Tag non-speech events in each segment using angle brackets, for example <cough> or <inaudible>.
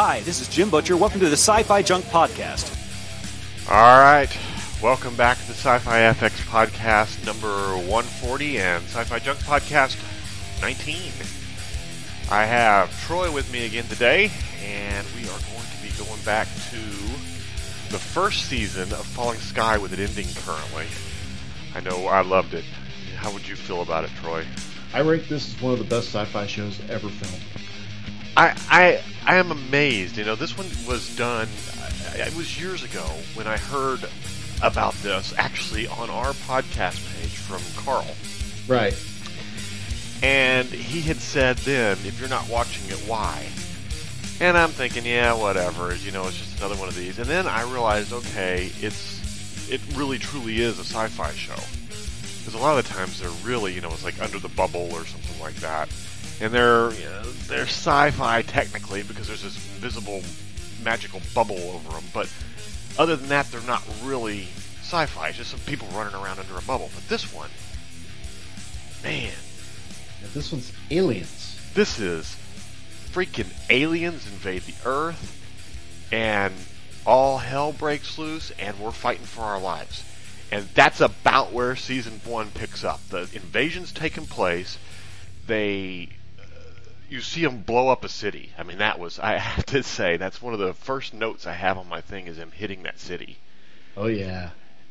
Hi, this is Jim Butcher. Welcome to the Sci Fi Junk Podcast. All right. Welcome back to the Sci Fi FX Podcast number 140 and Sci Fi Junk Podcast 19. I have Troy with me again today, and we are going to be going back to the first season of Falling Sky with it ending currently. I know I loved it. How would you feel about it, Troy? I rate this as one of the best sci-fi shows ever filmed. I I I am amazed. You know, this one was done. It was years ago when I heard about this actually on our podcast page from Carl. Right. And he had said then, if you're not watching it, why? And I'm thinking, yeah, whatever. You know, it's just another one of these. And then I realized, okay, it's it really truly is a sci-fi show. Because a lot of the times they're really, you know, it's like under the bubble or something like that. And they're you know, they're sci-fi technically because there's this invisible magical bubble over them. But other than that, they're not really sci-fi. It's just some people running around under a bubble. But this one, man, this one's aliens. this is freaking aliens invade the Earth, and all hell breaks loose, and we're fighting for our lives. And that's about where season one picks up. The invasion's taking place. They, you see him blow up a city. I mean, that was I <laughs> have to say that's one of the first notes I have on my thing is him hitting that city Oh yeah.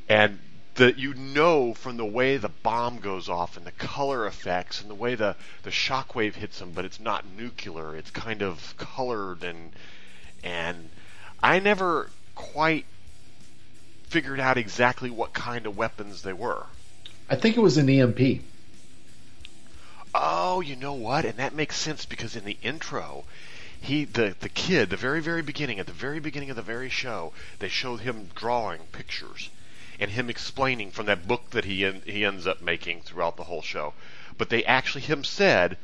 and that you know from the way the bomb goes off and the color effects and the way the the shockwave hits them, but it's not nuclear. It's kind of colored and and I never quite figured out exactly what kind of weapons they were. I think it was an EMP. Oh, you know what? And that makes sense because in the intro, he the the kid, the very very beginning, at the very beginning of the very show, they showed him drawing pictures and him explaining from that book that he en- he ends up making throughout the whole show. But they actually him said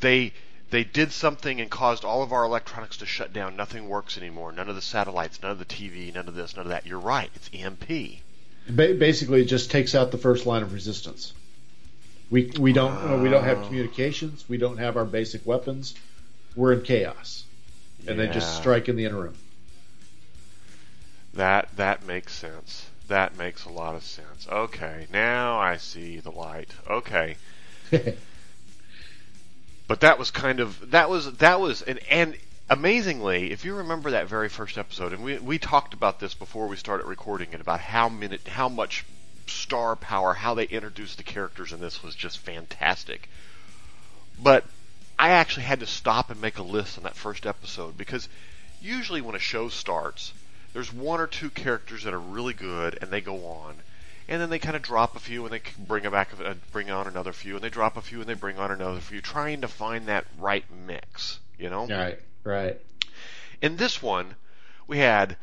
they they did something and caused all of our electronics to shut down. Nothing works anymore. None of the satellites, none of the TV, none of this, none of that. You're right. It's EMP. Ba- basically, it just takes out the first line of resistance. We we don't uh, we don't have communications. We don't have our basic weapons. We're in chaos, and they just strike in the interim. That that makes sense. That makes a lot of sense. Okay, now I see the light. Okay. <laughs> But that was kind of that was that was and and amazingly, if you remember that very first episode, and we we talked about this before we started recording it about how minute how much star power, how they introduced the characters in this was just fantastic. But I actually had to stop and make a list on that first episode because usually when a show starts, there's one or two characters that are really good and they go on. And then they kind of drop a few and they bring back, uh, bring on another few, and they drop a few and they bring on another few, trying to find that right mix, you know? right, right. In this one, we had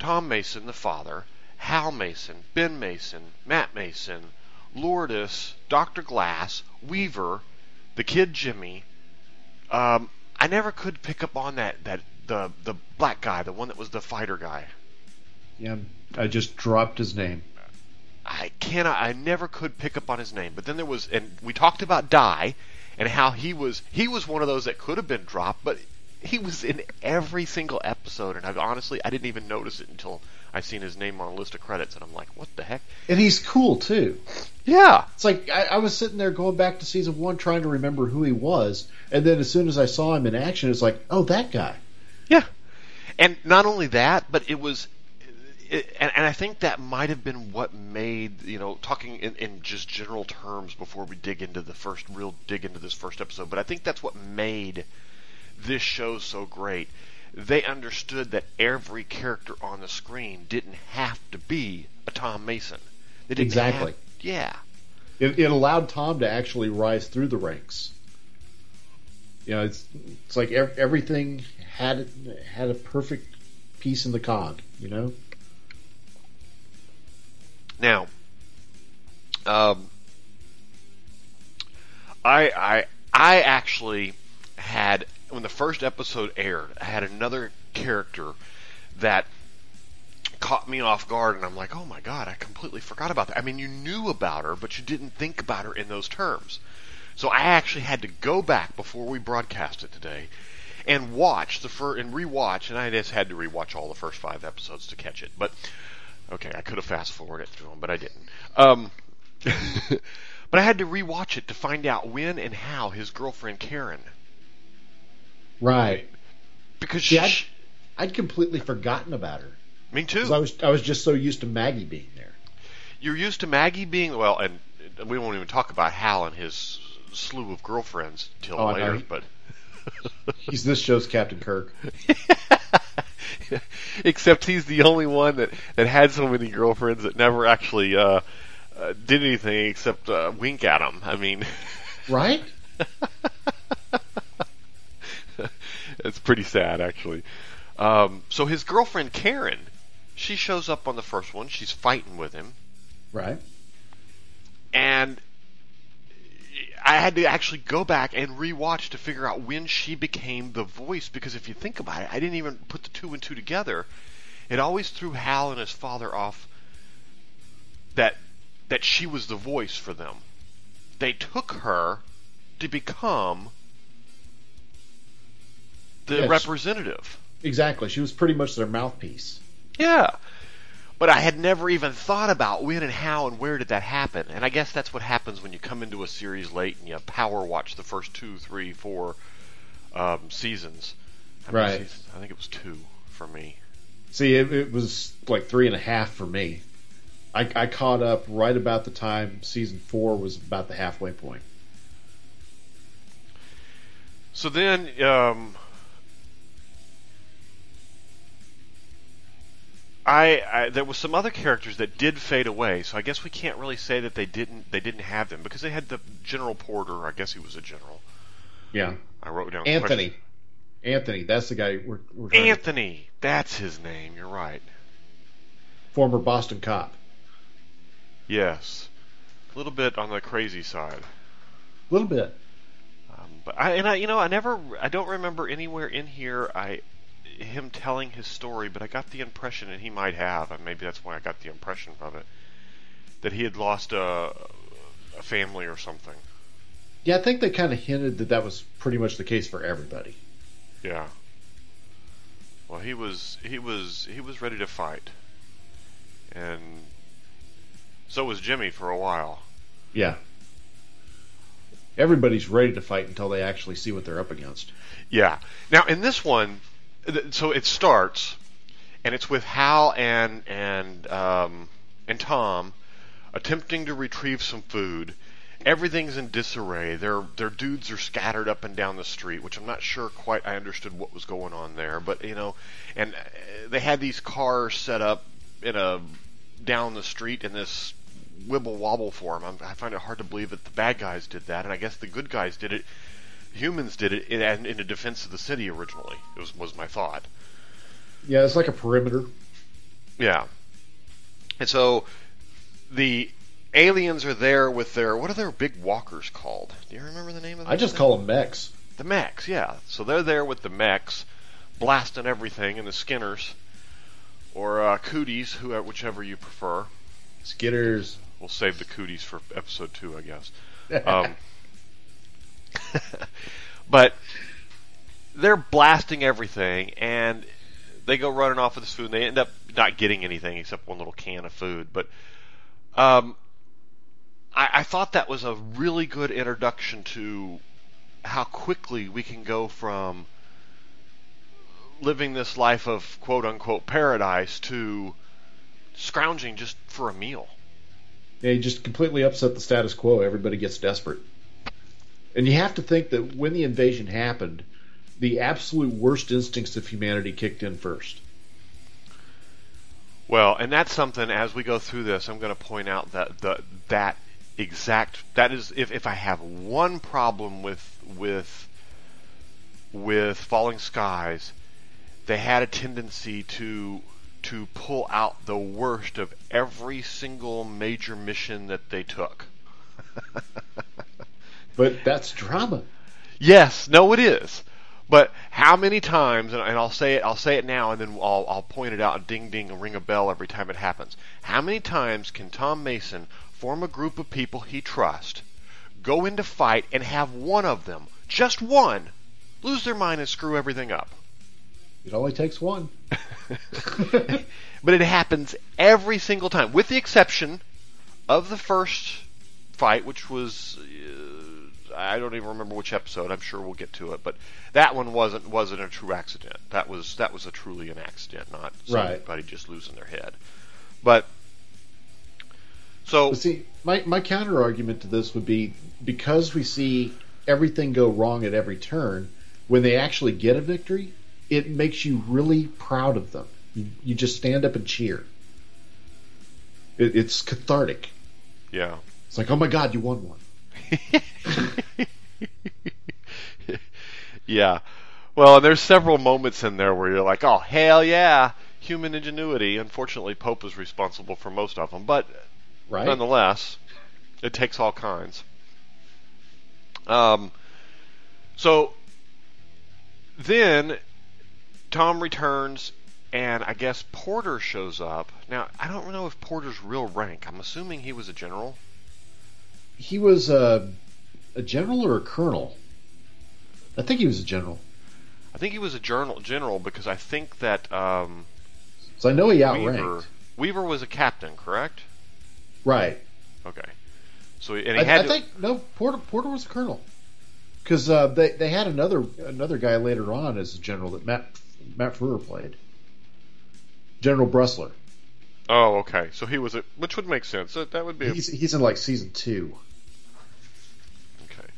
Tom Mason, the father, Hal Mason, Ben Mason, Matt Mason, Lourdes, Dr. Glass, Weaver, the kid Jimmy. Um, I never could pick up on that that the the black guy, the one that was the fighter guy. Yeah, I just dropped his name. I cannot. I never could pick up on his name. But then there was, and we talked about Dai, and how he was. He was one of those that could have been dropped, but he was in every single episode. And I honestly, I didn't even notice it until I've seen his name on a list of credits, and I'm like, what the heck? And he's cool too. Yeah, It's like I, I was sitting there going back to season one, trying to remember who he was, and then as soon as I saw him in action, it's like, oh, that guy. yeah. And not only that, but it was. It, and, and I think that might have been what made you know talking in, in just general terms before we dig into the first real dig into this first episode. But I think that's what made this show's so great. They understood that every character on the screen didn't have to be a Tom Mason. Exactly. have- yeah. It, it allowed Tom to actually rise through the ranks. You know, it's it's like ev- everything had had a perfect piece in the cog. You know, Now, um, I I I actually had when the first episode aired, I had another character that caught me off guard, and I'm like, oh my god, I completely forgot about that. I mean, you knew about her, but you didn't think about her in those terms. So I actually had to go back before we broadcast it today and watch the fir- and rewatch, and I just had to rewatch all the first five episodes to catch it. But okay, I could have fast forwarded through them, but I didn't. Um, <laughs> but I had to rewatch it to find out when and how his girlfriend Karen, Right. because See, I'd, I'd completely forgotten about her. Me too. I was I was just so used to Maggie being there. You're used to Maggie being well, and we won't even talk about Hal and his slew of girlfriends till Oh, later. But <laughs> He's this show's Captain Kirk. <laughs> except he's the only one that that had so many girlfriends that never actually uh, uh, did anything except uh, wink at him. I mean, <laughs> Right? <laughs> it's pretty sad actually. Um, so his girlfriend Karen, she shows up on the first one. She's fighting with him, Right. and I had to actually go back and rewatch to figure out when she became the voice. Because if you think about it, I didn't even put the two and two together. It always threw Hal and his father off that that she was the voice for them. They took her to become the Yes. representative. Exactly. She was pretty much their mouthpiece. Yeah. But I had never even thought about when and how and where did that happen. And I guess that's what happens when you come into a series late and you power watch the first two, three, four um, seasons. Many Right. seasons? I think it was two for me. See, it, it was like three and a half for me. I, I caught up right about the time season four was about the halfway point. So then, um, I, I there was some other characters that did fade away. So I guess we can't really say that they didn't they didn't have them because they had the General Porter. I guess he was a general. Yeah. I wrote down Anthony. question- Anthony, that's the guy we're, we're trying to- Anthony, that's his name. You're right. former Boston cop. Yes, a little bit on the crazy side. A little bit. Um, but I and I, you know, I never, I don't remember anywhere in here I him telling his story, but I got the impression, and he might have, and maybe that's why I got the impression of it, that he had lost a, a family or something. Yeah, I think they kind of hinted that that was pretty much the case for everybody. Yeah. Well, he was he was he was ready to fight, and so was Jimmy for a while. Yeah. Everybody's ready to fight until they actually see what they're up against. Yeah. Now in this one, so it starts, and it's with Hal and and um, and Tom attempting to retrieve some food. Everything's in disarray. Their their dudes are scattered up and down the street, which I'm not sure quite I understood what was going on there. But you know, and uh, they had these cars set up in a down the street in this wibble wobble form. I'm, I find it hard to believe that the bad guys did that, and I guess the good guys did it humans did it in, in a defense of the city originally. It was was my thought. Yeah, it's like a perimeter. Yeah. And so the aliens are there with their what are their big walkers called? Do you remember the name of them? I just call them mechs. the mechs. Yeah. So they're there with the mechs, blasting everything, and the Skinners or uh, cooties, who whichever you prefer. Skitters. We'll save the cooties for episode two, I guess. <laughs> Um, <laughs> but they're blasting everything, and they go running off with this food, and they end up not getting anything except one little can of food. But um, I, I thought that was a really good introduction to how quickly we can go from living this life of quote unquote paradise to scrounging just for a meal. They just completely upset the status quo. Everybody gets desperate. And you have to think that when the invasion happened, the absolute worst instincts of humanity kicked in first. Well, and that's something as we go through this, I'm going to point out that the that exact that is if if I have one problem with with with Falling Skies, they had a tendency to to pull out the worst of every single major mission that they took. <laughs> But that's drama. Yes, no, it is. But how many times, and, and I'll say it, I'll say it now, and then I'll, I'll point it out, and ding ding, ring a bell every time it happens. How many times can Tom Mason form a group of people he trusts, go into fight, and have one of them, just one, lose their mind and screw everything up. It only takes one. <laughs> <laughs> but it happens every single time, with the exception of the first fight, which was uh, I don't even remember which episode. I'm sure we'll get to it, but that one wasn't wasn't a true accident. That was that was a truly an accident, not Right. somebody just losing their head. But so But see, my, my counter argument to this would be because we see everything go wrong at every turn, when they actually get a victory, it makes you really proud of them. You, you just stand up and cheer. It, it's cathartic. yeah. It's like, oh my god, you won one. <laughs> yeah. Well, and there's several moments in there where you're like, "Oh, hell yeah, human ingenuity." Unfortunately, Pope is responsible for most of them, but Right? nonetheless, it takes all kinds. Um, so then Tom returns, and I guess Porter shows up. Now, I don't know if Porter's real rank. I'm assuming he was a general. He was a, a general or a colonel. I think he was a general. I think he was a journal, general because I think that um, So I know he Weaver, outranked. Weaver was a captain, correct? Right. Okay. So and he I, had I to, think no Porter Porter was a colonel because uh, they they had another another guy later on as a general that Matt Matt Frewer played. General Bressler. Oh, okay. So he was a, which would make sense. That, that would be a, He's he's in like season two. okay.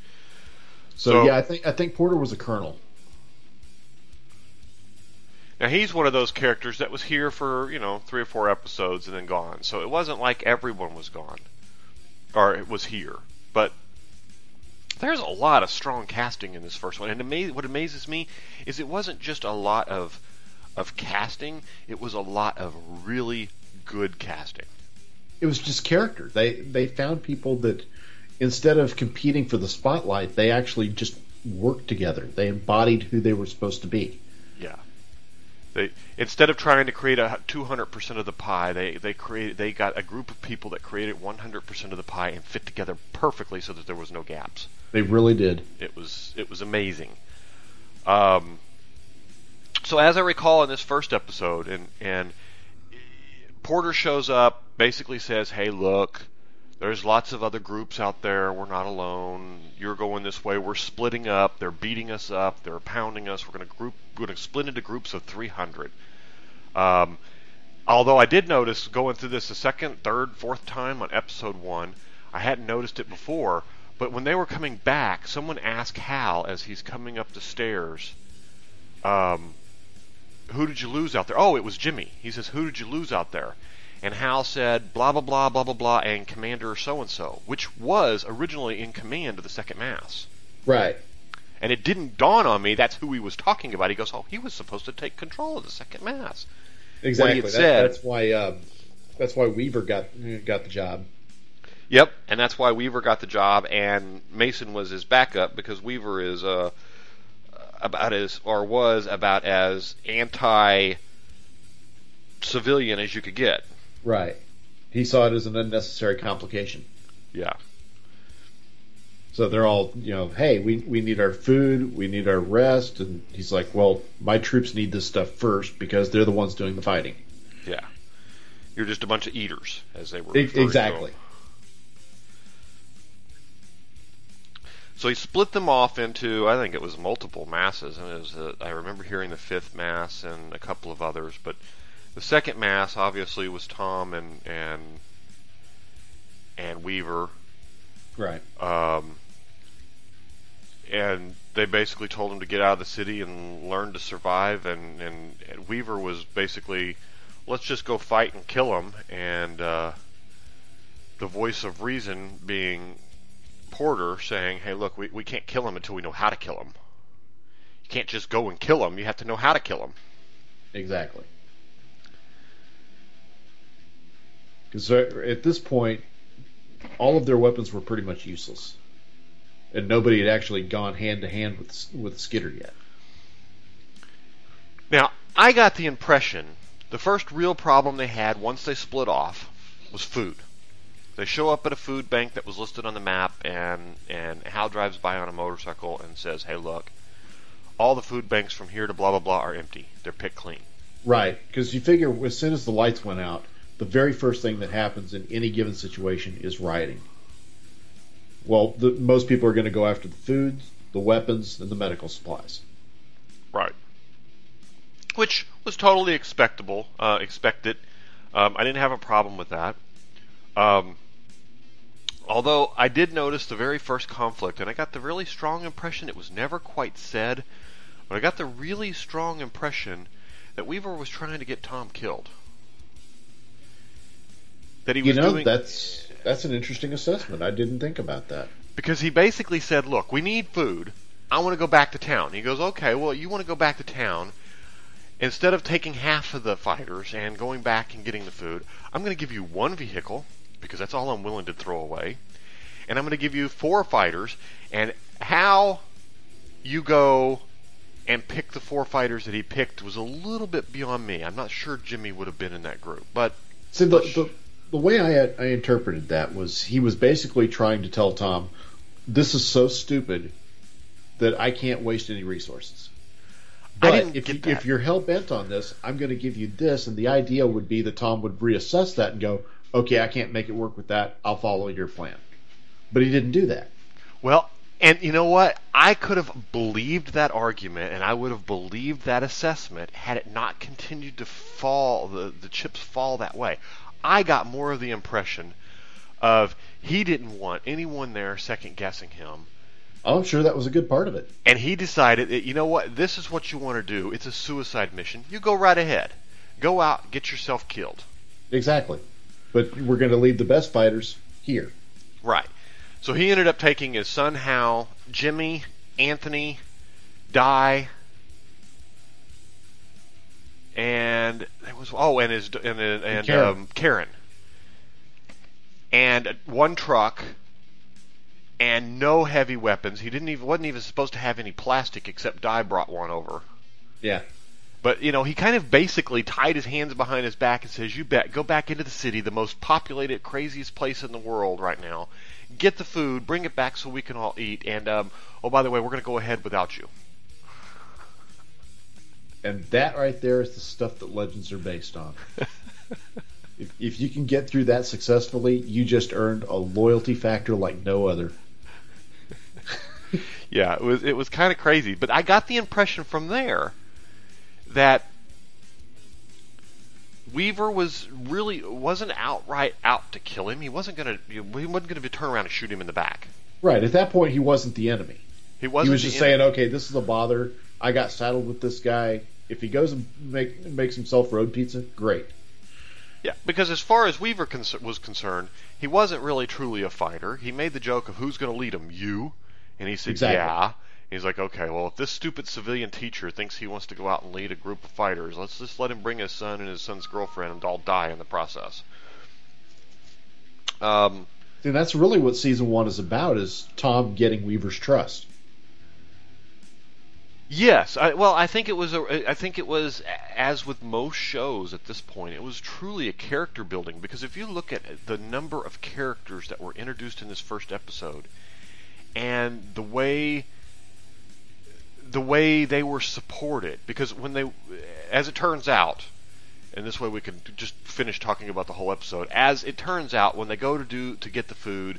So, So- yeah, I think I think Porter was a colonel. Now he's one of those characters that was here for you know three or four episodes and then gone. So it wasn't like everyone was gone, or it was here. But there's a lot of strong casting in this first one, and ama- what amazes me is it wasn't just a lot of of casting; it was a lot of really good casting. It was just character. They they found people that instead of competing for the spotlight, they actually just worked together. They embodied who they were supposed to be. Yeah. They instead of trying to create a 200% of the pie, they they created they got a group of people that created 100% of the pie and fit together perfectly so that there was no gaps. They really did. It was it was amazing. Um, so as I recall in this first episode, and and Porter shows up, basically says, "Hey, look, there's lots of other groups out there. We're not alone. You're going this way. We're splitting up. They're beating us up. They're pounding us. We're going to group. We're going to split into groups of 300." Um, although I did notice going through this the second, third, fourth time on episode one, I hadn't noticed it before. But when they were coming back, someone asked Hal as he's coming up the stairs, um, "Who did you lose out there?" Oh, it was Jimmy. He says, "Who did you lose out there?" And Hal said, "Blah blah blah blah blah blah," and Commander so and so, which was originally in command of the Second Mass. Right. And it didn't dawn on me that's who he was talking about. He goes, "Oh, he was supposed to take control of the Second Mass." Exactly. That- said. that's why um, that's why Weaver got got the job. Yep, and that's why Weaver got the job, and Mason was his backup because Weaver is uh, about as or was about as anti-civilian as you could get. Right. He saw it as an unnecessary complication. Yeah, So they're all, you know, hey, we, we need our food, we need our rest, and he's like, well, my troops need this stuff first because they're the ones doing the fighting. yeah. You're just a bunch of eaters, as they were. Exactly. So he split them off into, I think it was multiple masses, and it was, uh, I remember hearing the fifth mass and a couple of others, but the second mass obviously was Tom and and and Weaver, Right. um, and they basically told him to get out of the city and learn to survive, and and, and Weaver was basically, let's just go fight and kill him, and uh, the voice of reason being Porter saying, hey, look, we, we can't kill him until we know how to kill him. You can't just go and kill him. You have to know how to kill him. Exactly. Because at this point, all of their weapons were pretty much useless, and nobody had actually gone hand to hand with with Skitter yet. Now, I got the impression the first real problem they had once they split off was food. They show up at a food bank that was listed on the map, and and Hal drives by on a motorcycle and says, "Hey, look, all the food banks from here to blah blah blah are empty. They're picked clean. Right, because you figure as soon as the lights went out, the very first thing that happens in any given situation is rioting. Well, the, most people are going to go after the food, the weapons, and the medical supplies. Right. Which was totally expectable, uh, expected. Um, I didn't have a problem with that. Um, although I did notice the very first conflict, and I got the really strong impression it was never quite said, but I got the really strong impression that Weaver was trying to get Tom killed. That he was You was know, doing that's that's an interesting assessment. I didn't think about that. because he basically said, "Look, we need food. I want to go back to town." He goes, "Okay, well, you want to go back to town." Instead of taking half of the fighters and going back and getting the food, I'm going to give you one vehicle because that's all I'm willing to throw away. And I'm going to give you four fighters and how you go and pick the four fighters that he picked was a little bit beyond me. I'm not sure Jimmy would have been in that group, but See, the, the, the way I, had, I interpreted that was he was basically trying to tell Tom, this is so stupid that I can't waste any resources. I But didn't if, you, if you're hell bent on this, I'm going to give you this, and the idea would be that Tom would reassess that and go, okay, I can't make it work with that. I'll follow your plan. But he didn't do that. Well, and you know what? I could have believed that argument and I would have believed that assessment had it not continued to fall, the, the chips fall that way. I got more of the impression of he didn't want anyone there second guessing him. Oh, I'm sure that was a good part of it. And he decided that, you know what? This is what you want to do. It's a suicide mission. You go right ahead. Go out, get yourself killed. Exactly. But we're going to leave the best fighters here. Right. So he ended up taking his son Hal, Jimmy, Anthony, Dai, and it was oh, and his and and, and Karen. Um, Karen, and one truck, and no heavy weapons. He didn't even wasn't even supposed to have any plastic except Dai brought one over. Yeah. But you know, he kind of basically tied his hands behind his back and says, "You bet, go back into the city, the most populated, craziest place in the world right now. Get the food, bring it back so we can all eat. And um, oh, by the way, we're going to go ahead without you." And that right there is the stuff that legends are based on. <laughs> if, if you can get through that successfully, you just earned a loyalty factor like no other. <laughs> Yeah, it was it was kind of crazy, but I got the impression from there that Weaver was really wasn't outright out to kill him. He wasn't gonna he wasn't gonna turn around and shoot him in the back. Right. At that point, he wasn't the enemy. He wasn't. he was just enemy. saying, okay, this is a bother. I got saddled with this guy. If he goes and make, makes himself road pizza, great. Yeah, because as far as Weaver con- was concerned, he wasn't really truly a fighter. He made the joke of who's going to lead him, you, and he said, Exactly. yeah. He's like, okay, well, if this stupid civilian teacher thinks he wants to go out and lead a group of fighters, let's just let him bring his son and his son's girlfriend and all die in the process. Um, And that's really what season one is about: is Tom getting Weaver's trust. Yes, I, well, I think it was. A, I think it was as with most shows at this point, it was truly a character building because if you look at the number of characters that were introduced in this first episode, and the way the way they were supported, because when they, as it turns out, and this way we can just finish talking about the whole episode. As it turns out, when they go to do to get the food,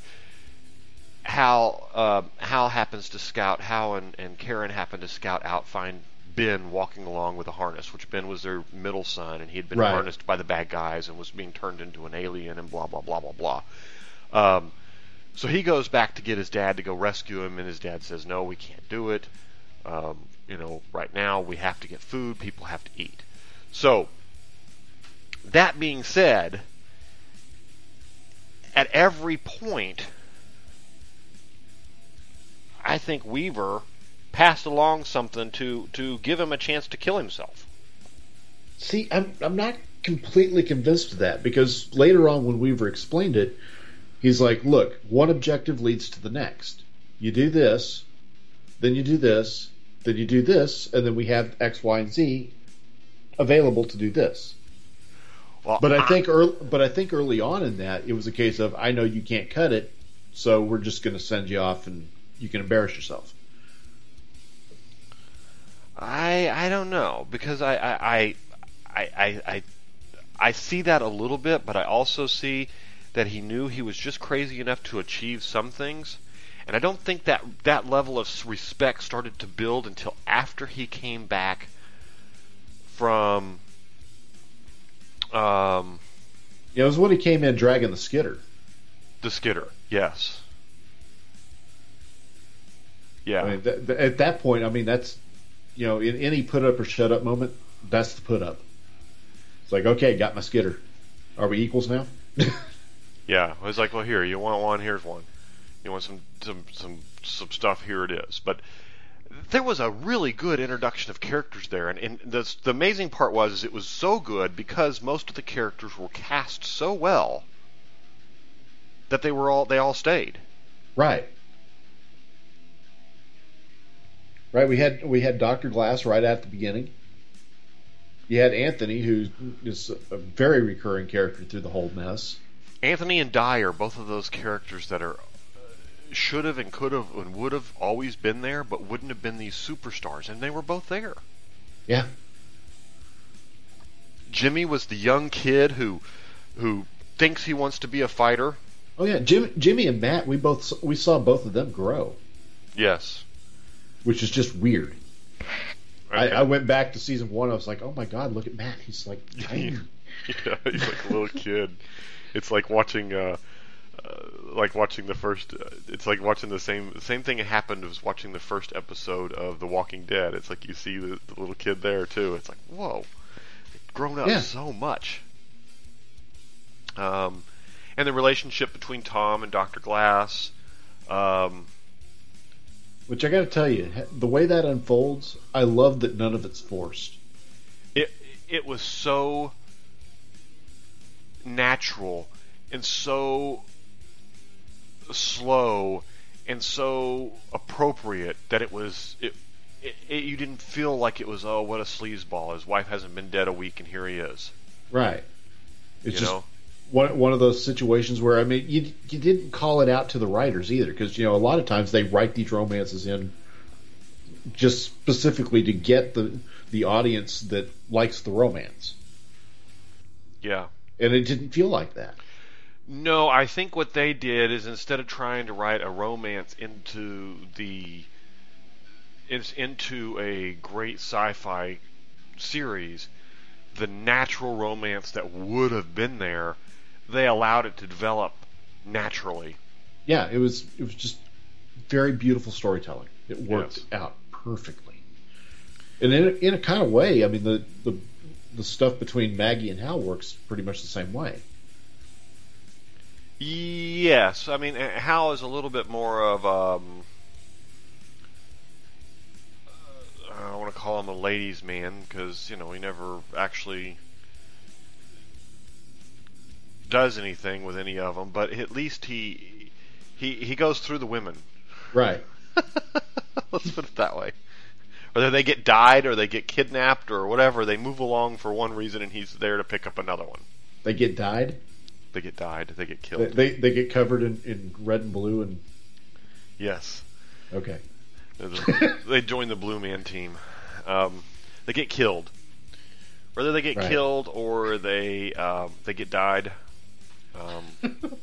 Hal uh, Hal happens to scout Hal and, and Karen happen to scout out find Ben walking along with a harness, which Ben was their middle son, and he had been Right. harnessed by the bad guys and was being turned into an alien and blah blah blah blah blah. Um, so he goes back to get his dad to go rescue him, and his dad says, "No, we can't do it. Um, you know, right now we have to get food. People have to eat." So that being said, at every point, I think Weaver passed along something to, to give him a chance to kill himself. See, I'm I'm not completely convinced of that because later on when Weaver explained it, he's like, "Look, one objective leads to the next. You do this, then you do this, then you do this, and then we have X, Y, and Z available to do this." Well, But I think early, but I think early on in that it was a case of I know you can't cut it, so we're just going to send you off and you can embarrass yourself. I I don't know because I I I I, I, I see that a little bit, but I also see that he knew he was just crazy enough to achieve some things. And I don't think that that level of respect started to build until after he came back from. Um, Yeah, it was when he came in dragging the skitter. the skitter, yes. Yeah. I mean, th- th- at that point, I mean, that's you know, in any put up or shut up moment, that's the put up. It's like, okay, got my skitter. Are we equals now? <laughs> Yeah, I was like, well, here, you want one? Here's one. You want some some some some stuff? Here it is. But there was a really good introduction of characters there, and, and the the amazing part was is it was so good because most of the characters were cast so well that they were all they all stayed. Right. Right. We had we had Doctor Glass right at the beginning. You had Anthony, who is a very recurring character through the whole mess. Anthony and Dyer, both of those characters that are should have and could have and would have always been there, but wouldn't have been these superstars, and they were both there. Yeah. Jimmy was the young kid who who thinks he wants to be a fighter. Oh yeah, Jim, Jimmy and Matt. We both we saw both of them grow, Yes. which is just weird. Okay. I, I went back to season one. I was like, oh my god, look at Matt. He's like <laughs> tiny. yeah, he's like a little kid. It's like watching, uh, uh, like watching the first. Uh, it's like watching the same same thing happened as watching the first episode of The Walking Dead. It's like you see the, the little kid there too. It's like whoa, grown up Yeah. so much. Um, and the relationship between Tom and Doctor Glass. Um, Which I got to tell you, the way that unfolds, I love that none of it's forced. it it was so natural and so slow and so appropriate that it was it, it, it you didn't feel like it was oh what a sleazeball. His wife hasn't been dead a week and here he is. Right. It's you just know? one one of those situations where I mean you you didn't call it out to the writers either because you know a lot of times they write these romances in just specifically to get the the audience that likes the romance. Yeah. And it didn't feel like that. No, I think what they did is instead of trying to write a romance into the it's into a great sci-fi series, the natural romance that would have been there, they allowed it to develop naturally. Yeah, it was it was just very beautiful storytelling. It worked Yes. out perfectly, and in a, in a kind of way, I mean the the the stuff between Maggie and Hal works pretty much the same way. Yes, I mean uh, Hal is a little bit more of um, uh, I don't want to call him a ladies' man because you know he never actually does anything with any of them, but at least he he he goes through the women. Right. <laughs> Let's put it that way. Whether they get died or they get kidnapped or whatever, they move along for one reason, and he's there to pick up another one. They get died. They get died. They get killed. they, they get covered in, in red and blue and yes. okay. They join the Blue Man team. Um, they get killed. Whether they get Right. killed or they um, they get died. Um, <laughs>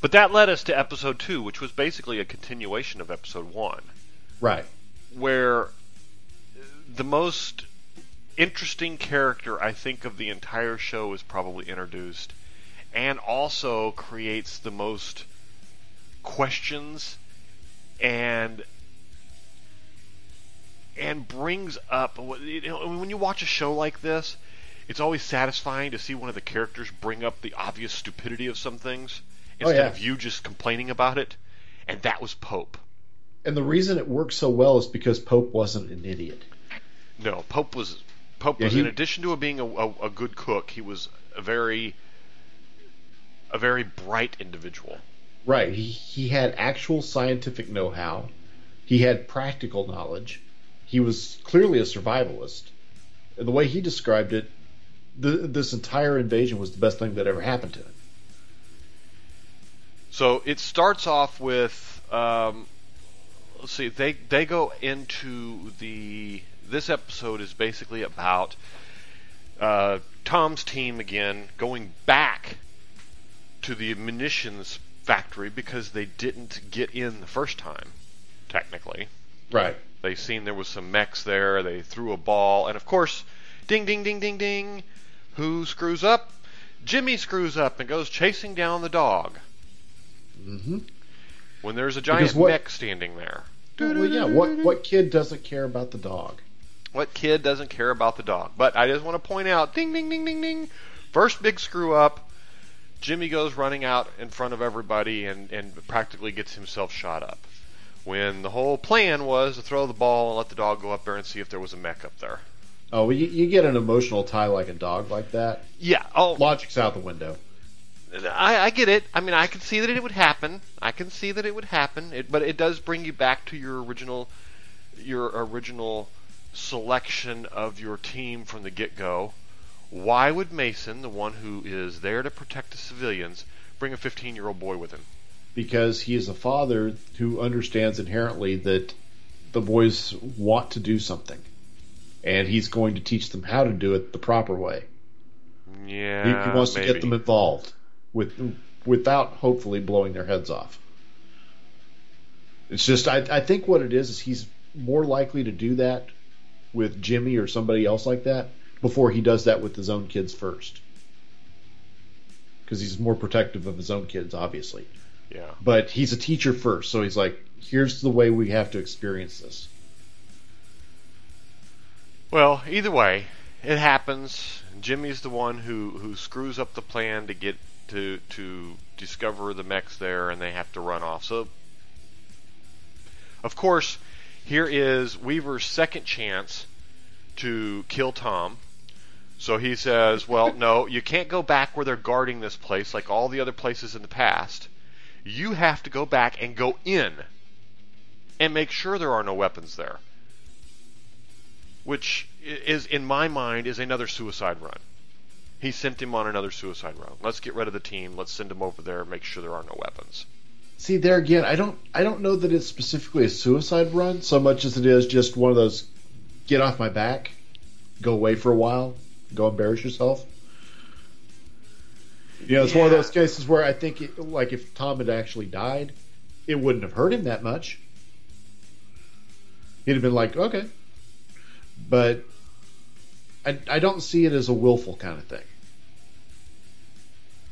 but that led us to episode two, which was basically a continuation of episode one, Right. where the most interesting character I think of the entire show is probably introduced, and also creates the most questions and and brings up you know when you watch a show like this it's always satisfying to see one of the characters bring up the obvious stupidity of some things Oh, instead yeah. of you just complaining about it and that was Pope And the reason it worked so well is because Pope wasn't an idiot. no Pope was Pope Yeah, was he- in addition to being a, a, a good cook he was a very a very bright individual Right. He he had actual scientific know-how. He had practical knowledge. He was clearly a survivalist. And the way he described it, th this entire invasion was the best thing that ever happened to him. So it starts off with, um, let's see, they they go into the this episode is basically about uh, Tom's team again going back to the munitions factory because they didn't get in the first time, technically. Right. They seen there was some mechs there. They threw a ball, and of course, ding, ding, ding, ding, ding. Who screws up? Jimmy screws up and goes chasing down the dog. Mm-hmm. When there's a giant what- mech standing there. Well, yeah. What what kid doesn't care about the dog? What kid doesn't care about the dog? But I just want to point out, ding, ding, ding, ding, ding. First big screw up. Jimmy goes running out in front of everybody and, and practically gets himself shot up. When the whole plan was to throw the ball and let the dog go up there and see if there was a mech up there. Oh, well, you, you get an emotional tie like a dog like that. Yeah. Oh, Logic's out the window. I, I get it. I mean, I can see that it would happen. I can see that it would happen. It, but it does bring you back to your original, your original selection of your team from the get-go. Why would Mason, the one who is there to protect the civilians, bring a 15-year-old boy with him? because he is a father who understands inherently that the boys want to do something, and he's going to teach them how to do it the proper way. Yeah, He, he wants maybe. to get them involved with without hopefully blowing their heads off. It's just I, I think what it is is he's more likely to do that with Jimmy or somebody else like that before he does that with his own kids first. Because he's more protective of his own kids, obviously Yeah. but he's a teacher first, so he's like, here's the way we have to experience this. Well, either way, it happens. Jimmy's the one who, who screws up the plan to get to to discover the mechs there, and they have to run off. So, of course, here is Weaver's second chance to kill Tom. So he says, "Well, no, you can't go back where they're guarding this place like all the other places in the past. You have to go back and go in and make sure there are no weapons there." which is in my mind is another suicide run. He sent him on another suicide run. Let's get rid of the team. Let's send him over there. and Make sure there are no weapons. See, there again, I don't, I don't know that it's specifically a suicide run so much as it is just one of those, get off my back, go away for a while, go embarrass yourself. You know, it's one of those cases where I think, it, like, if Tom had actually died, it wouldn't have hurt him that much. He'd have been like, okay, but I, I don't see it as a willful kind of thing.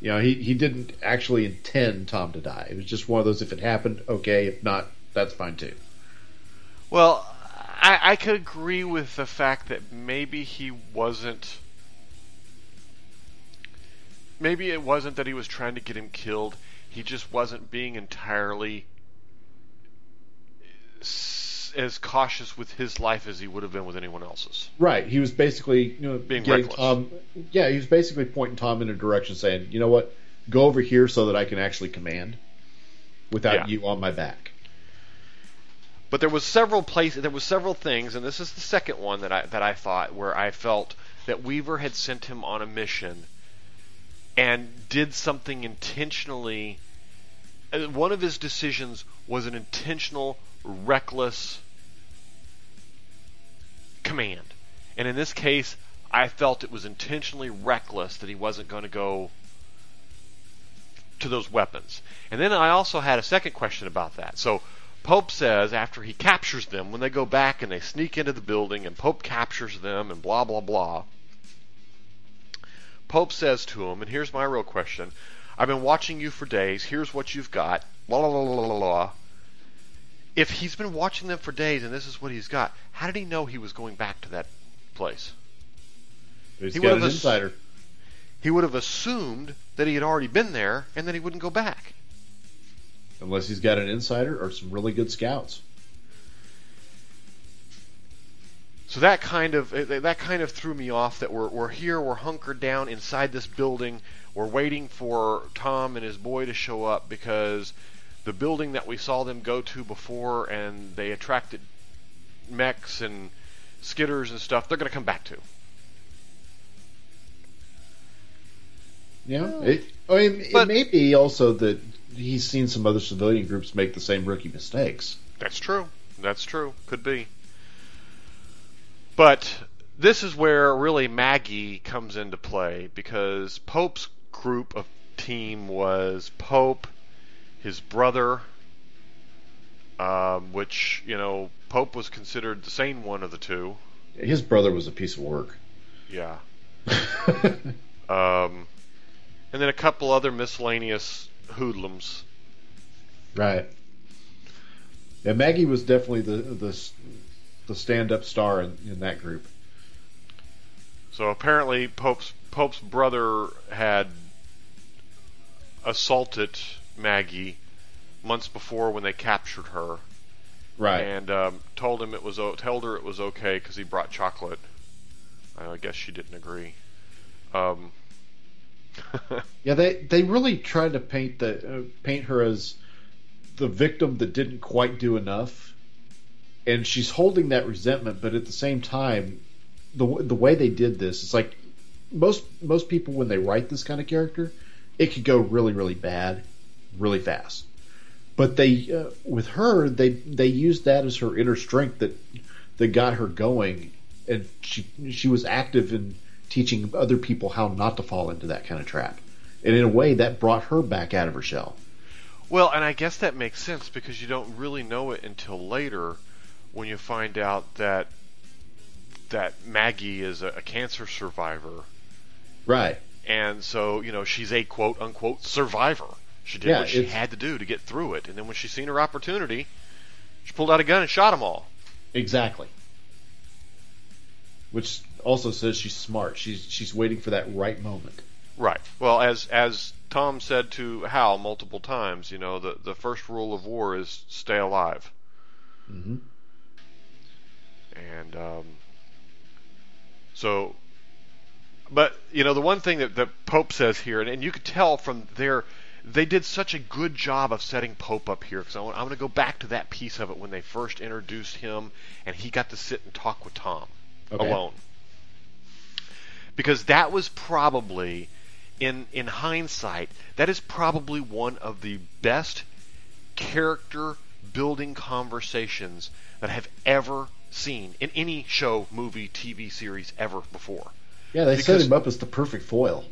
You know, he, he didn't actually intend Tom to die. It was just one of those, if it happened, okay. If not, that's fine too. Well, I, I could agree with the fact that maybe he wasn't. Maybe it wasn't that he was trying to get him killed. He just wasn't being entirely as cautious with his life as he would have been with anyone else's. Right. He was basically, you know, Being getting reckless. Yeah, he was basically pointing Tom in a direction, saying, "You know what? Go over here so that I can actually command without Yeah. you on my back." But there was several places, there was several things, and this is the second one that I that I thought where I felt that Weaver had sent him on a mission and did something intentionally. uh, One of his decisions was an intentional, reckless command, and in this case, I felt it was intentionally reckless that he wasn't going to go to those weapons. And then I also had a second question about that. So Pope says after he captures them, when they go back and they sneak into the building and Pope captures them and blah blah blah. Pope says to him, and here's my real question. I've been watching you for days. Here's what you've got. If he's been watching them for days and this is what he's got, how did he know he was going back to that place? He's He got an ass- insider. He would have assumed that he had already been there and that he wouldn't go back. Unless he's got an insider or some really good scouts. So that kind of eh, that kind of threw me off. That we're we're here, we're hunkered down inside this building. We're waiting for Tom and his boy to show up because the building that we saw them go to before, and they attracted mechs and skitters and stuff. They're going to come back to. Yeah. It, I mean, But- it may be also that he's seen some other civilian groups make the same rookie mistakes. That's true. That's true. Could be. But this is where really Maggie comes into play because Pope's group of team was Pope, his brother, um, which you know Pope was considered the sane one of the two. His brother was a piece of work. Yeah. <laughs> um, and then a couple other miscellaneous hoodlums. Right. Yeah, Maggie was definitely the the, the stand-up star in, in that group. So apparently, Pope's Pope's brother had assaulted Maggie months before when they captured her, Right. and um, told him it was o- told her it was okay because he brought chocolate. I guess she didn't agree. Um, <laughs> Yeah, they they really tried to paint the uh, paint her as the victim that didn't quite do enough, and she's holding that resentment. But at the same time, the the way they did this, it's like most most people when they write this kind of character, it could go really really bad, really fast. But they uh, with her, they they used that as her inner strength that that got her going, and she she was active in teaching other people how not to fall into that kind of trap. And in a way, that brought her back out of her shell. well, and I guess that makes sense because you don't really know it until later when you find out that that Maggie is a, a cancer survivor, Right. and so you know she's a quote unquote survivor. She did Yeah, what she had to do to get through it, and then when she seen her opportunity, she pulled out a gun and shot them all. Exactly. Which also says she's smart. She's she's waiting for that right moment. Right. Well, as as Tom said to Hal multiple times, you know, the the first rule of war is stay alive. Mm-hmm. And um, so, but you know, the one thing that, that Pope says here, and, and you could tell from their, they did such a good job of setting Pope up here. Because I'm going to go back to that piece of it when they first introduced him, and he got to sit and talk with Tom Okay. alone. Because that was probably, in in hindsight, that is probably one of the best character building conversations that I have ever seen in any show, movie, TV series ever before. Yeah, they Because- set him up as the perfect foil.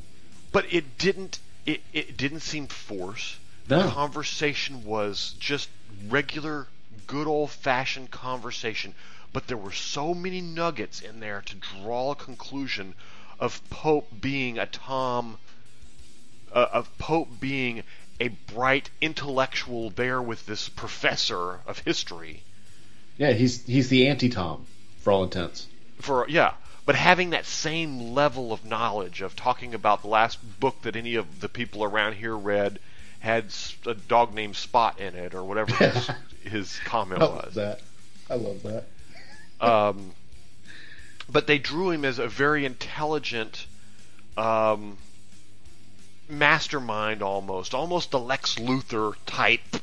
But it didn't it, it didn't seem forced. No. The conversation was just regular, good old fashioned conversation. But there were so many nuggets in there to draw a conclusion of Pope being a Tom, uh, of Pope being a bright intellectual there with this professor of history. Yeah, he's he's the anti-Tom for all intents. for yeah but having that same level of knowledge of talking about the last book that any of the people around here read had a dog named spot in it or whatever his, <laughs> his comment was. I love was that. I love that. um, but they drew him as a very intelligent um, mastermind almost almost the lex luthor type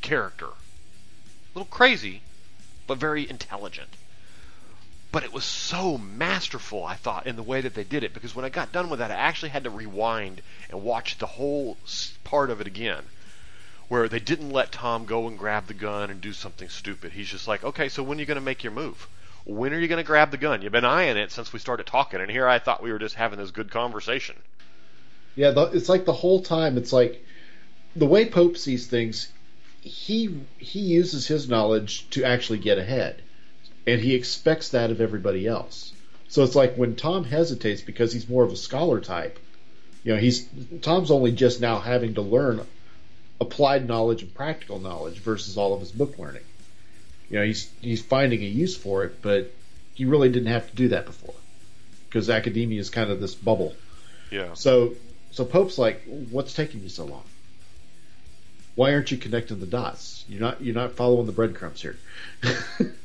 character a little crazy but very intelligent but it was so masterful i thought in the way that they did it because when i got done with that i actually had to rewind and watch the whole part of it again where they didn't let Tom go and grab the gun and do something stupid. He's just like, okay, so when are you going to make your move? When are you going to grab the gun? You've been eyeing it since we started talking, and here I thought we were just having this good conversation. Yeah, it's like the whole time. It's like the way Pope sees things. He he uses his knowledge to actually get ahead, and he expects that of everybody else. So it's like when Tom hesitates because he's more of a scholar type. You know, he's Tom's only just now having to learn applied knowledge and practical knowledge versus all of his book learning. You know, he's he's finding a use for it, but he really didn't have to do that before because academia is kind of this bubble. Yeah. So so Pope's like, what's taking you so long? Why aren't you connecting the dots? You're not you're not following the breadcrumbs here. <laughs>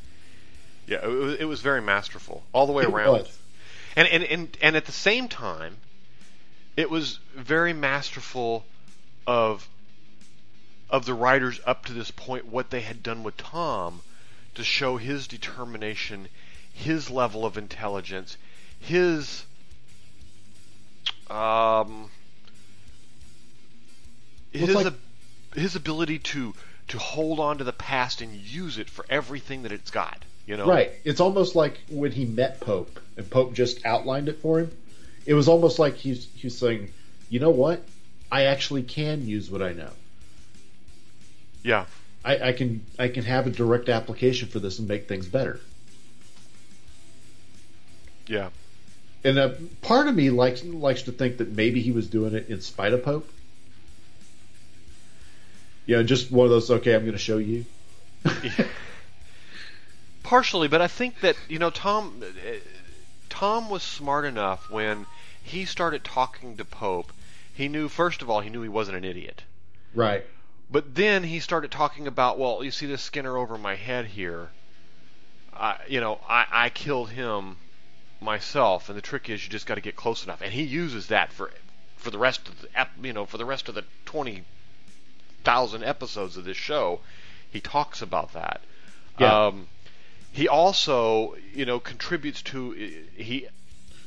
Yeah, it was, it was very masterful all the way It around. was. And, and and and at the same time, it was very masterful of of the writers up to this point what they had done with Tom to show his determination, his level of intelligence, his um his like- his ability to to hold on to the past and use it for everything that it's got. You know, Right. It's almost like when he met Pope and Pope just outlined it for him. It was almost like he's he's saying, you know what? I actually can use what I know. Yeah, I, I can I can have a direct application for this and make things better. yeah, And a part of me likes likes to think that maybe he was doing it in spite of Pope. You know, just one of those. Okay, I'm going to show you. <laughs> partially, but I think that you know Tom. uh, Tom was smart enough when he started talking to Pope. He knew first of all he knew he wasn't an idiot. Right. But then he started talking about, well, you see this Skinner over my head here. I, you know, I, I killed him myself, and the trick is you just got to get close enough. And he uses that for for the rest of the, you know, for the rest of the twenty thousand episodes of this show. He talks about that. Yeah. Um, he also, you know, contributes to he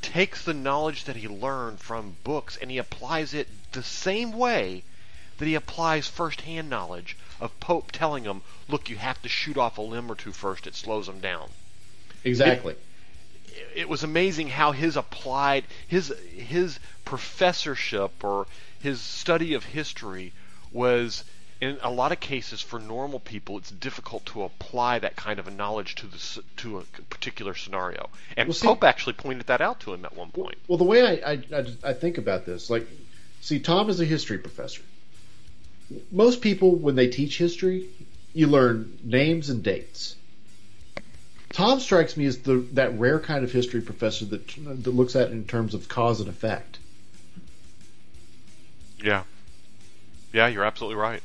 takes the knowledge that he learned from books and he applies it the same way that he applies first-hand knowledge of Pope telling him, "Look, you have to shoot off a limb or two first; it slows them down." Exactly. It was amazing how his applied his his professorship or his study of history was in a lot of cases for normal people it's difficult to apply that kind of a knowledge to the to a particular scenario and Well, see- Pope actually pointed that out to him at one point Well, the way I, I, I, think about this, like, see, Tom is a history professor. Most people, when they teach history, you learn names and dates. Tom strikes me as the that rare kind of history professor that that looks at it in terms of cause and effect. Yeah. Yeah, you're absolutely right.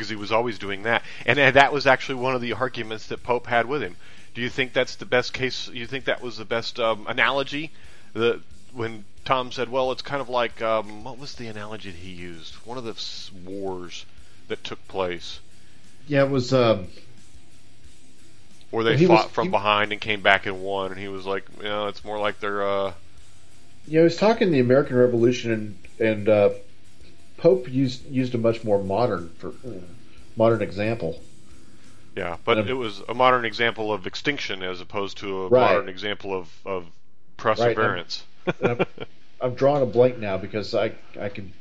Because he was always doing that. And, and that was actually one of the arguments that Pope had with him. Do you think that's the best case? You think that was the best um, analogy? The, when Tom said, well, it's kind of like, um, what was the analogy that he used? One of the wars that took place Yeah, it was. Um, where they fought was- from he- behind and came back and won. And he was like, you know, it's more like they're, uh, know, he was talking the American Revolution, and and uh, Pope used used a much more modern for modern example. yeah, but it was a modern example of extinction as opposed to a Right. modern example of, of perseverance. And I'm, I'm drawing a blank now because I I can.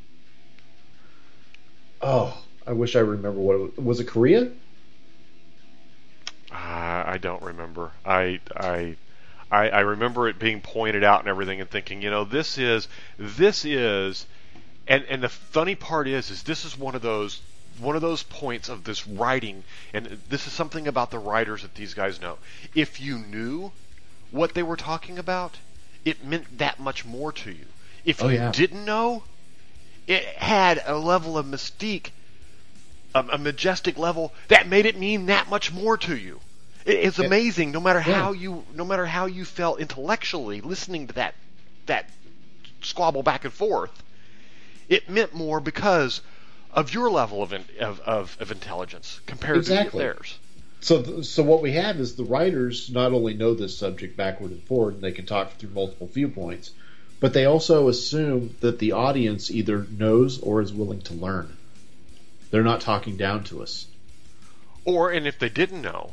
Oh, I wish I remember what it was. Was it Korea? I I don't remember. I I I, I remember it being pointed out and everything, and thinking, you know, this is this is, and and the funny part is, is this is one of those one of those points of this writing, and this is something about the writers that these guys know. If you knew what they were talking about, it meant that much more to you. If Oh, you yeah. didn't know, it had a level of mystique a, a majestic level that made it mean that much more to you. It, it's Yeah. amazing, no matter how you, no matter how you felt intellectually listening to that that squabble back and forth. It meant more because of your level of in, of, of, of intelligence compared Exactly. to theirs. So, th- so what we have is the writers not only know this subject backward and forward, and they can talk through multiple viewpoints, but they also assume that the audience either knows or is willing to learn. They're not talking down to us. Or, and if they didn't know,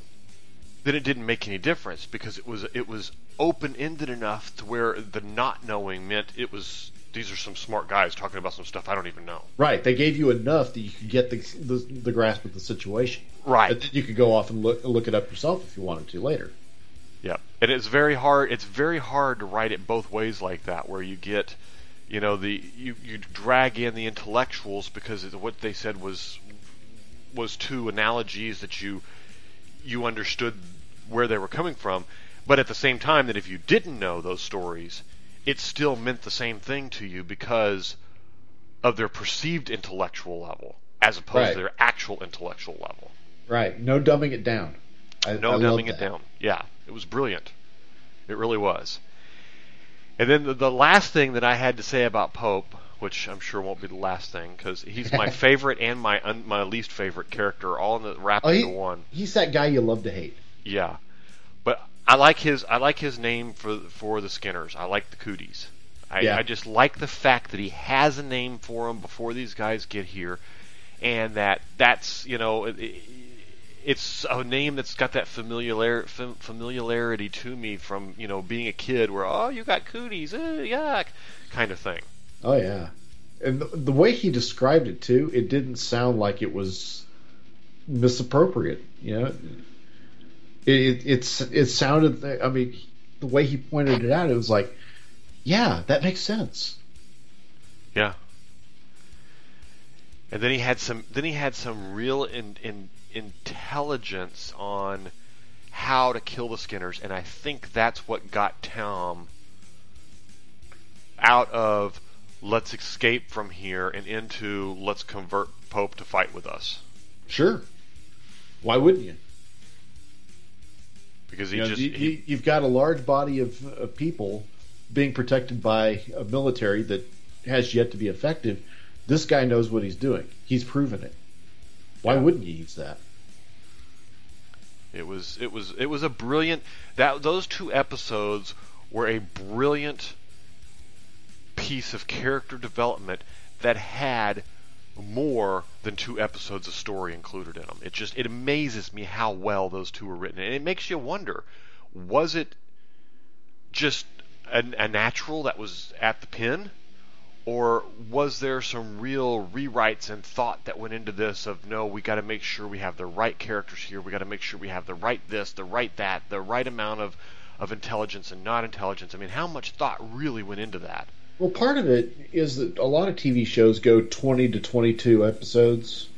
then it didn't make any difference because it was it was open ended enough to where the not knowing meant it was these are some smart guys talking about some stuff I don't even know. Right? They gave you enough that you could get the the, the grasp of the situation. Right. You could go off and look look it up yourself if you wanted to later. Yeah, and it's very hard. It's very hard to write it both ways like that, where you get, you know, the you, you drag in the intellectuals because what they said was was two analogies that you you understood where they were coming from, but at the same time that if you didn't know those stories, it still meant the same thing to you because of their perceived intellectual level as opposed Right. to their actual intellectual level. Right? No dumbing it down. I, No I dumbing it down. Yeah, it was brilliant. It really was. And then the, the last thing that I had to say about Pope, which I'm sure won't be the last thing, because he's my <laughs> favorite and my un, my least favorite character, all in the wrapped Oh, he- into one. He's that guy you love to hate. Yeah, I like his I like his name for for the Skinners. I like the Cooties. I, Yeah. I just like the fact that he has a name for them before these guys get here, and that that's you know. It, it's a name that's got that familiar familiarity to me from you know being a kid, where oh you got cooties, uh, yuck, kind of thing. Oh yeah, and the, the, way he described it too, it didn't sound like it was misappropriate. You know, it, it it's it sounded. I mean, the way he pointed it out, it was like, yeah, that makes sense. Yeah. And then he had some. Then he had some real in, in intelligence on how to kill the Skinners, and I think that's what got Tom out of let's escape from here and into let's convert Pope to fight with us. Sure. Why wouldn't you? Because he you know, just you, have got a large body of, of people being protected by a military that has yet to be effective. This guy knows what he's doing. He's proven it. Why yeah. wouldn't you use that? It was it was it was a brilliant that those two episodes were a brilliant piece of character development that had more than two episodes of story included in them. It just it amazes me how well those two were written, and it makes you wonder: was it just a, a natural that was at the pen, or was there some real rewrites and thought that went into this of no we got to make sure we have the right characters here we got to make sure we have the right this the right that the right amount of of intelligence and not intelligence i mean how much thought really went into that well part of it is that a lot of tv shows go 20 to 22 episodes.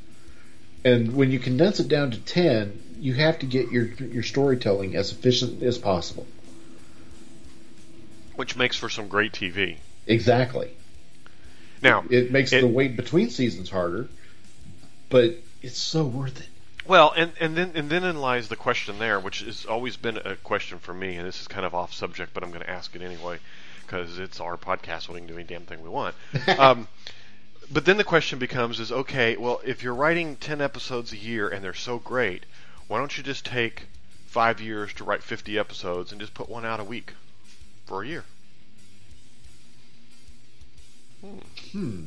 And when you condense it down to 10 you have to get your your storytelling as efficient as possible. Which makes for some great tv exactly. Now it makes it, the wait between seasons harder, but it's so worth it. Well, and, and then and then in lies the question there, which has always been a question for me, and this is kind of off subject, but I'm going to ask it anyway because it's our podcast. We can do any damn thing we want. <laughs> um, but then the question becomes: Is okay? Well, if you're writing ten episodes a year and they're so great, why don't you just take five years to write 50 episodes and just put one out a week for a year? Hmm. hmm.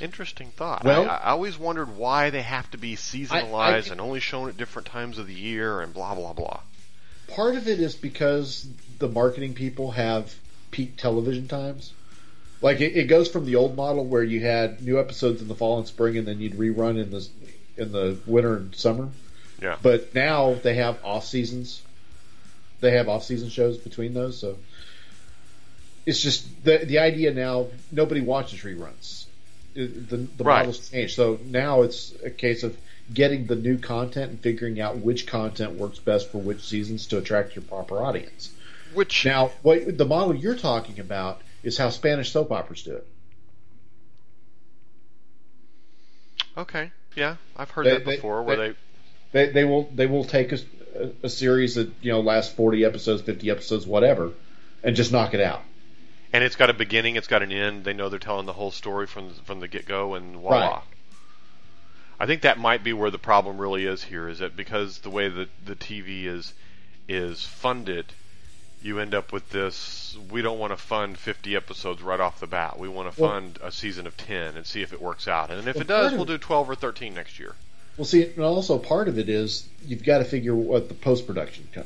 Interesting thought. Well, I, I, always wondered why they have to be seasonalized I, I, and only shown at different times of the year and blah blah blah. Part of it is because the marketing people have peak television times. Like it, it goes from the old model where you had new episodes in the fall and spring, and then you'd rerun in the in the winter and summer. Yeah. But now they have off seasons. They have off season shows between those, so it's just the the idea now. Nobody watches reruns. The the right. model's changed, so now it's a case of getting the new content and figuring out which content works best for which seasons to attract your proper audience. Which now, what the model you're talking about is how Spanish soap operas do it. Okay, yeah, I've heard they, that before. They, where they, they they will they will take a, a series that you know lasts forty episodes, fifty episodes, whatever, and just knock it out and it's got a beginning, it's got an end. They know they're telling the whole story from from the get go, and voila. Right. I think that might be where the problem really is here. Is that because the way that the TV is is funded, you end up with this. We don't want to fund 50 episodes right off the bat. We want to fund well, a season of 10 and see if it works out. And if well, it does, we'll do 12 or 13 next year. Well, see, and also part of it is you've got to figure what the post production uh,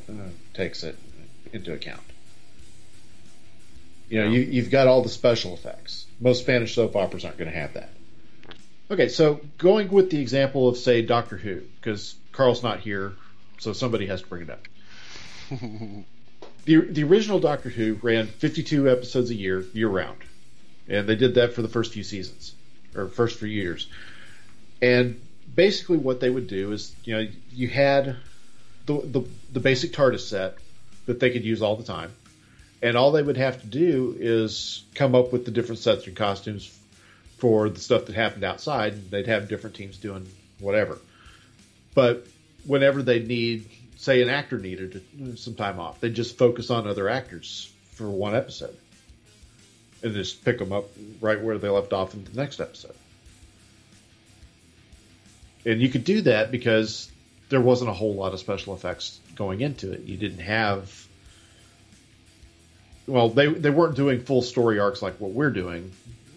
takes it into account. You know, yeah. you, you've got all the special effects. Most Spanish soap operas aren't going to have that. Okay, so going with the example of say Doctor Who, because Carl's not here, so somebody has to bring it up. <laughs> the the original Doctor Who ran 52 episodes a year, year round, and they did that for the first few seasons or first few years. And basically, what they would do is, you know, you had the the, the basic TARDIS set that they could use all the time and all they would have to do is come up with the different sets and costumes for the stuff that happened outside. They'd have different teams doing whatever. But whenever they need, say, an actor needed some time off, they just focus on other actors for one episode and just pick them up right where they left off in the next episode. And you could do that because there wasn't a whole lot of special effects going into it. You didn't have well, they they weren't doing full story arcs like what we're doing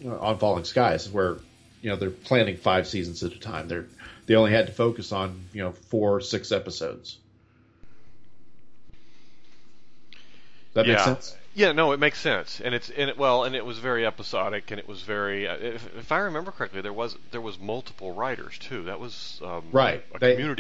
on Falling Skies, where you know they're planning five seasons at a time. They're they only had to focus on you know four or six episodes. That yeah. makes sense. Yeah, no, it makes sense, and it's and it, well, and it was very episodic, and it was very. uh, If, if I remember correctly, there was there was multiple writers too. That was um, Right. a They- community